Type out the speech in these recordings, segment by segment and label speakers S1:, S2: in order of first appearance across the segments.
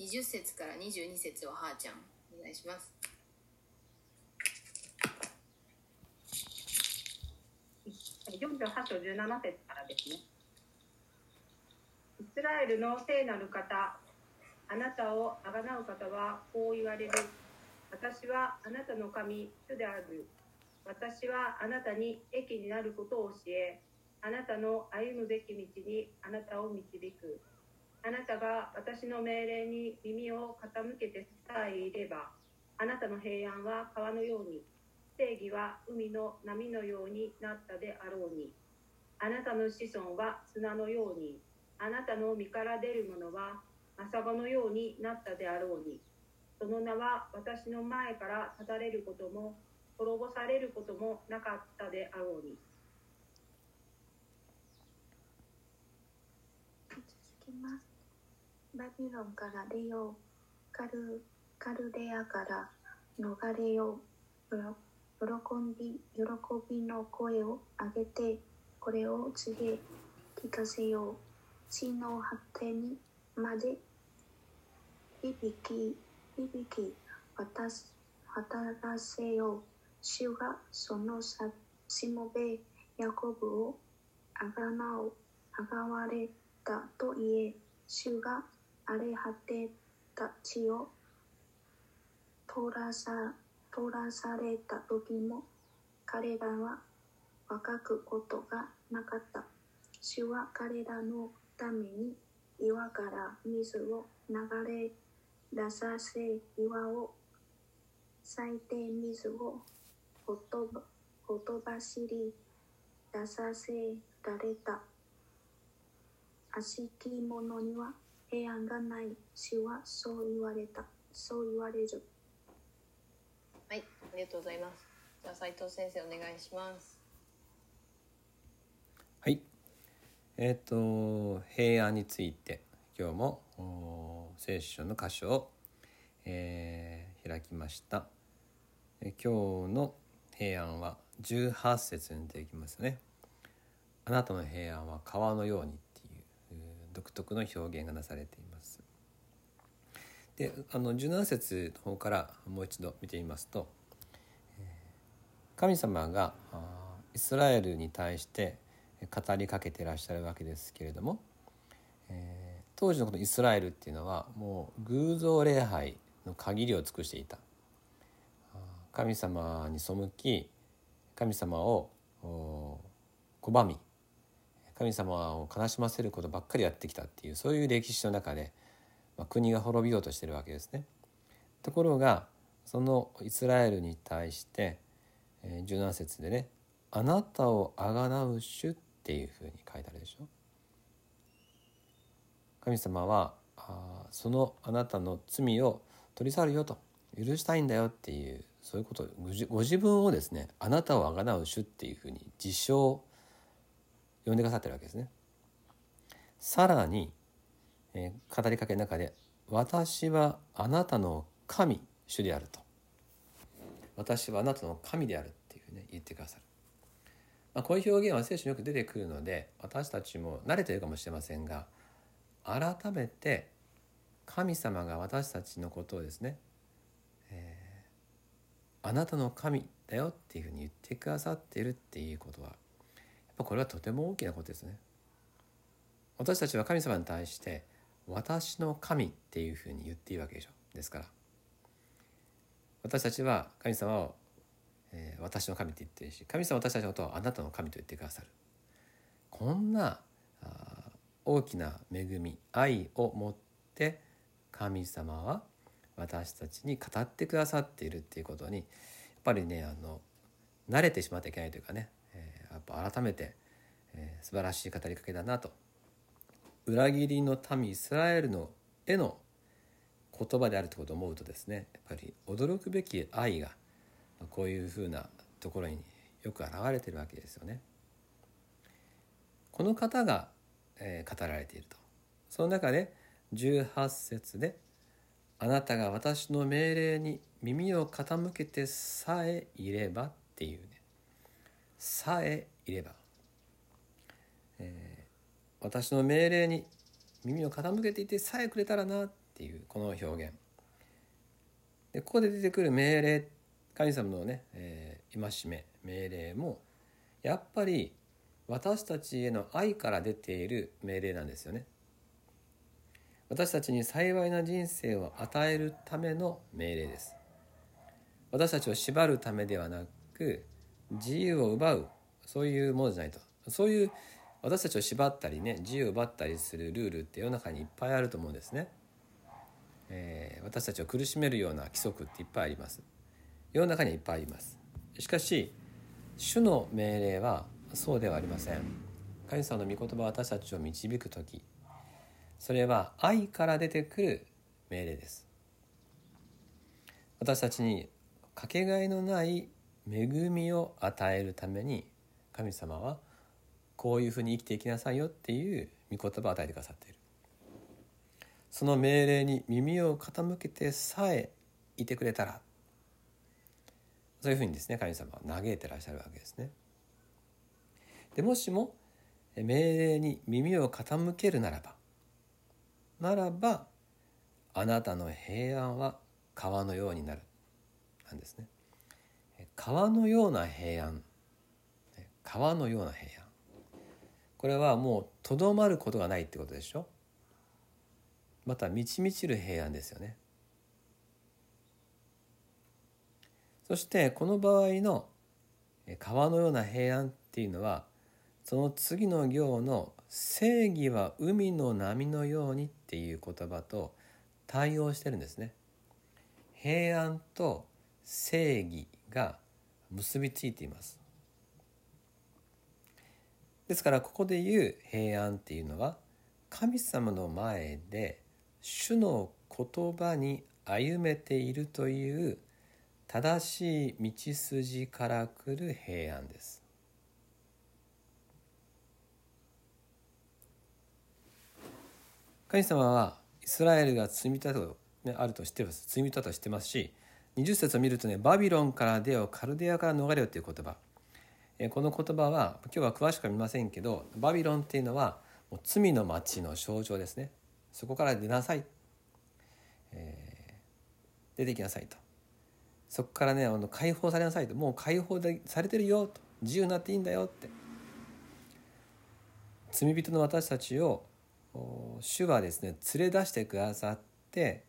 S1: 20節から22節をはーちゃんお願いします
S2: 48章17節からですね。イスラエルの聖なる方、あなたをあがなう方はこう言われる。私はあなたの神、主である。私はあなたに益になることを教え、あなたの歩むべき道にあなたを導く。あなたが私の命令に耳を傾けてさえいれば、あなたの平安は川のように、正義は海の波のようになったであろうに。あなたの子孫は砂のように、あなたの身から出るものは朝子のようになったであろうに。その名は私の前から立たれることも、滅ぼされることもなかったであろうに。
S3: 続きます。バビロンから出よう。カルカルデアから逃れよう。喜び、喜びの声を上げて、これを告げ、聞かせよう。地の果てにまで響き、響き、渡す渡らせよう。主がそのさしもべヤコブをあがなお、あがわれたと言え、主が荒れ果てた地を通らさ通らされた時も彼らは若くことがなかった。主は彼らのために岩から水を流れ出させ岩を咲いて水をほとばほとばしり出させられた。悪しき者には平安がない。主はそう言われた。そう言われる。
S1: はいありがとうございますじゃあ斉藤先生お願いします
S4: はい。えっ、と平安について今日もお聖書の箇所を、えー開きました。え今日の平安は18節に出てきますね。あなたの平安は川のように独特の表現がなされています。であの17節の方からもう一度見てみますと神様がイスラエルに対して語りかけていらっしゃるわけですけれども、えー当時のこのイスラエルっていうのはもう偶像礼拝の限りを尽くしていた神様に背き神様を拒み神様を悲しませることばっかりやってきたっていうそういう歴史の中で、まあ、国が滅びようとしてるわけですね。ところがそのイスラエルに対して、えー17節でね「あなたをあがなう主」っていうふうに書いてあるでしょ。神様はあそのあなたの罪を取り去るよと許したいんだよっていうそういうことごご自分をですねあなたをあがなう主っていうふうに自称呼んでくださってるわけですね。さらに、えー語りかけの中で「私はあなたの神主である」と「私はあなたの神である」っていうふうに言ってくださる。まあ、こういう表現は聖書によく出てくるので私たちも慣れているかもしれませんが改めて神様が私たちのことをですね、えーあなたの神だよっていうふうに言ってくださっているっていうことはこれはとても大きなことですね。私たちは神様に対して「私の神」っていうふうに言っていいわけでしょ。ですから。私たちは神様を、えー私の神って言ってるし神様は私たちのことをあなたの神と言ってくださる。こんな大きな恵み愛を持って神様は私たちに語ってくださっているっていうことにやっぱりねあの慣れてしまっていけないというかね、やっぱ改めて、えー素晴らしい語りかけだなと。裏切りの民イスラエルのへの言葉であるということを思うとですねやっぱり驚くべき愛がこういうふうなところによく表れてるわけですよね。この方が、えー語られていると。その中で18節で「あなたが私の命令に耳を傾けてさえいれば」っていうね「さえいれば」えー私の命令に耳を傾けていてさえくれたらなっていうこの表現。でここで出てくる命令神様のね、えー、戒め命令もやっぱり私たちへの愛から出ている命令なんですよね。私たちに幸いな人生を与えるための命令です。私たちを縛るためではなく自由を奪う。そういうものじゃないと。そういう私たちを縛ったりね自由を奪ったりするルールって世の中にいっぱいあると思うんですね、えー、私たちを苦しめるような規則っていっぱいあります。世の中にいっぱいあります。しかし主の命令はそうではありません。神様の御言葉は私たちを導く時それは愛から出てくる命令です。私たちにかけがえのない恵みを与えるために神様はこういうふうに生きていきなさいよっていう御言葉を与えてくださっている。その命令に耳を傾けてさえいてくれたらそういうふうにですね神様は嘆いてらっしゃるわけですね。でもしも命令に耳を傾けるならばならばあなたの平安は川のようになる。なんですね。川のような平安。川のような平安。これはもうとどまることがないってことでしょ？また満ち満ちる平安ですよね。そしてこの場合の川のような平安っていうのはその次の行の「正義は海の波のように」っていう言葉と対応してるんですね。平安と正義が結びついています。ですからここで言う平安っていうのは神様の前で主の言葉に歩めているという正しい道筋から来る平安です。神様はイスラエルが罪人と、ね、あると知ってます罪人と知ってますし20節を見るとねバビロンから出よカルデアから逃れよという言葉。この言葉は今日は詳しくは見ませんけどバビロンっていうのはもう罪の町の象徴ですね。そこから出なさい、えー、出てきなさいと。そこからねあの解放されなさいと。もう解放されてるよと。自由になっていいんだよって。罪人の私たちを主はですね連れ出してくださって、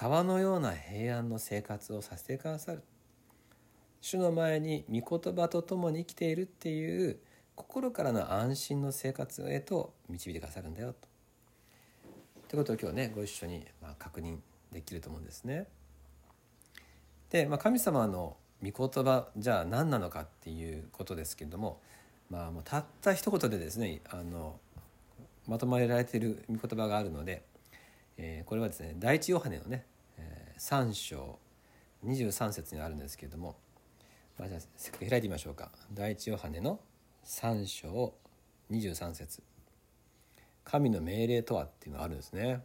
S4: 川のような平安の生活をさせてくださる主の前に御言葉と共に生きているっていう心からの安心の生活へと導いてくださるんだよと。ということを今日ねご一緒にま確認できると思うんですね。で、まあ、神様の御言葉じゃあ何なのかっていうことですけれども,、まあ、もうたった一言でですねあのまとまられている御言葉があるので、えー、これはですね第一ヨハネのね、えー、3章23節にあるんですけれども、まあ、じゃあせっかく開いてみましょうか第一ヨハネの3章23節神の命令とはっていうのがあるんですね。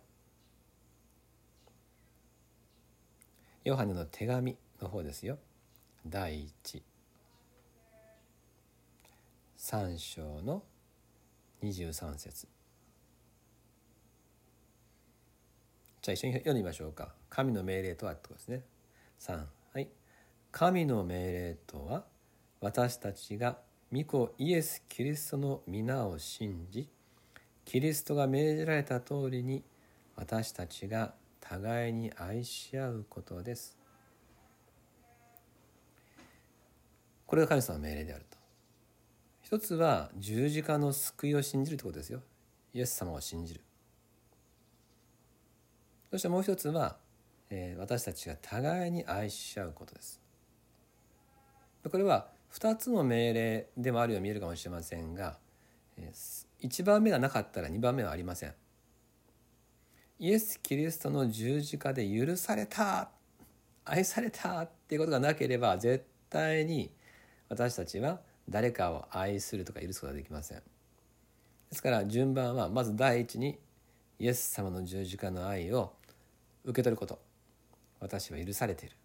S4: ヨハネの手紙の方ですよ。第一3章の23節じゃあ一緒に読んでみましょうか。神の命令とはってことですね。3はい。神の命令とは私たちが御子イエス・キリストの皆を信じキリストが命じられた通りに私たちが互いに愛し合うことです。これが神様の命令であると。一つは十字架の救いを信じるということですよ。イエス様を信じる。そしてもう一つは、えー、私たちが互いに愛し合うことです。これは2つの命令でもあるように見えるかもしれませんが1番目がなかったら2番目はありません。イエス・キリストの十字架で許された愛されたっていうことがなければ絶対に私たちは誰かを愛するとか許すことができません。ですから順番はまず第一にイエス様の十字架の愛を受け取ること私は許されている、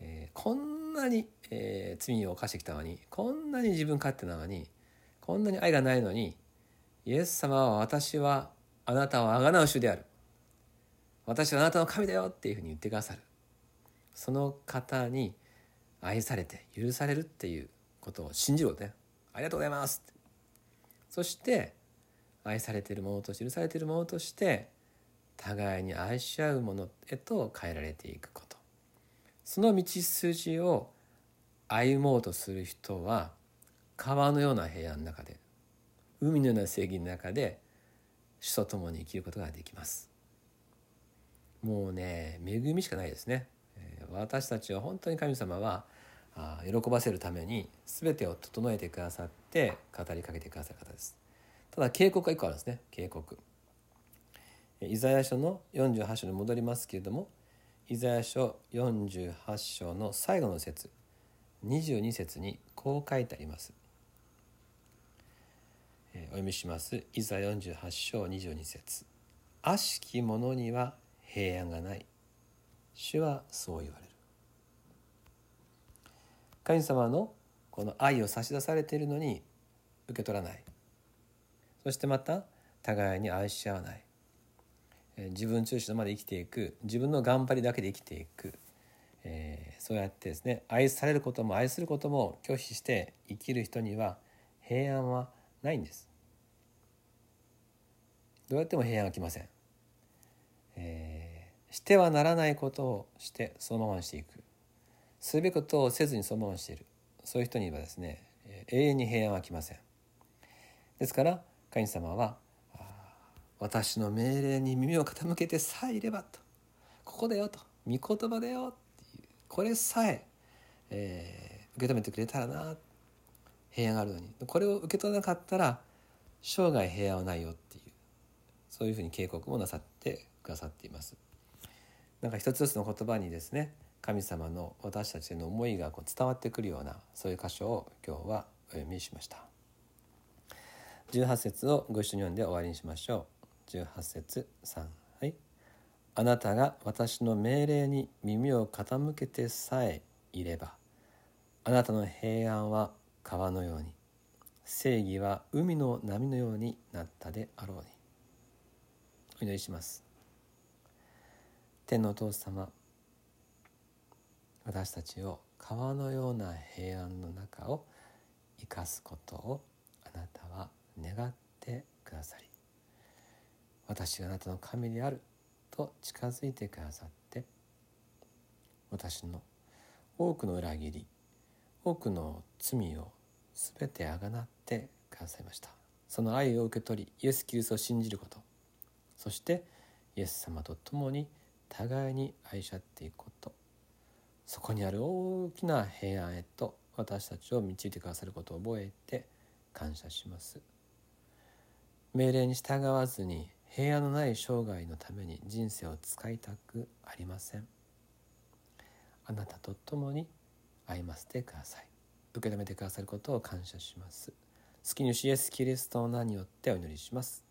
S4: えー、こんなに、えー、罪を犯してきたのにこんなに自分勝手なのにこんなに愛がないのにイエス様は私はあなたをあがなう主である。私はあなたの神だよっていうふうに言ってくださる。その方に愛されて許されるっていうことを信じろね。ありがとうございますそして愛されているものとして許されているものとして互いに愛し合うものへと変えられていくこと。その道筋を歩もうとする人は川のような平安の中で海のような正義の中で主と共に生きることができます。もうね恵みしかないですね。私たちは本当に神様は喜ばせるために全てを整えてくださって語りかけてくださる方です。ただ警告が1個あるんですね。警告。イザヤ書の48章に戻りますけれどもイザヤ書48章の最後の節22節にこう書いてあります。お読みします。イザ48章22節。悪しき者には平安がない。主はそう言われる。神様のこの愛を差し出されているのに受け取らない。そしてまた互いに愛し合わない。自分中心のまで生きていく。自分の頑張りだけで生きていく、えー、そうやってですね愛されることも愛することも拒否して生きる人には平安はないんです。どうやっても平安は来ません、えー、してはならないことをしてそのままにしていく。するべきことをせずにそのままにしている。そういう人にはですね永遠に平安は来ません。ですから神様は私の命令に耳を傾けてさえいればとここだよと御言葉だよっていうこれさええー、受け止めてくれたらな平安があるのにこれを受け取らなかったら生涯平安はないよっていうそういうふうに警告もなさってくださっています。なんか一つ一つの言葉にですね神様の私たちへの思いがこう伝わってくるようなそういう箇所を今日はお読みしました18節をご一緒に読んで終わりにしましょう。18節3はい。あなたが私の命令に耳を傾けてさえいればあなたの平安は川のように正義は海の波のようになったであろうに。お祈りします。天のお父様私たちを川のような平安の中を生かすことをあなたは願ってくださり私があなたの神であると近づいてくださって私の多くの裏切り多くの罪を全てあがなってくださいました。その愛を受け取りイエス・キリストを信じることそしてイエス様と共に互いに愛し合っていくことそこにある大きな平安へと私たちを導いてくださることを覚えて感謝します。命令に従わずに平安のない生涯のために人生を使いたくありません。あなたと共に歩ませてください。受け止めてくださることを感謝します。好きに主イエスキリストの名によってお祈りします。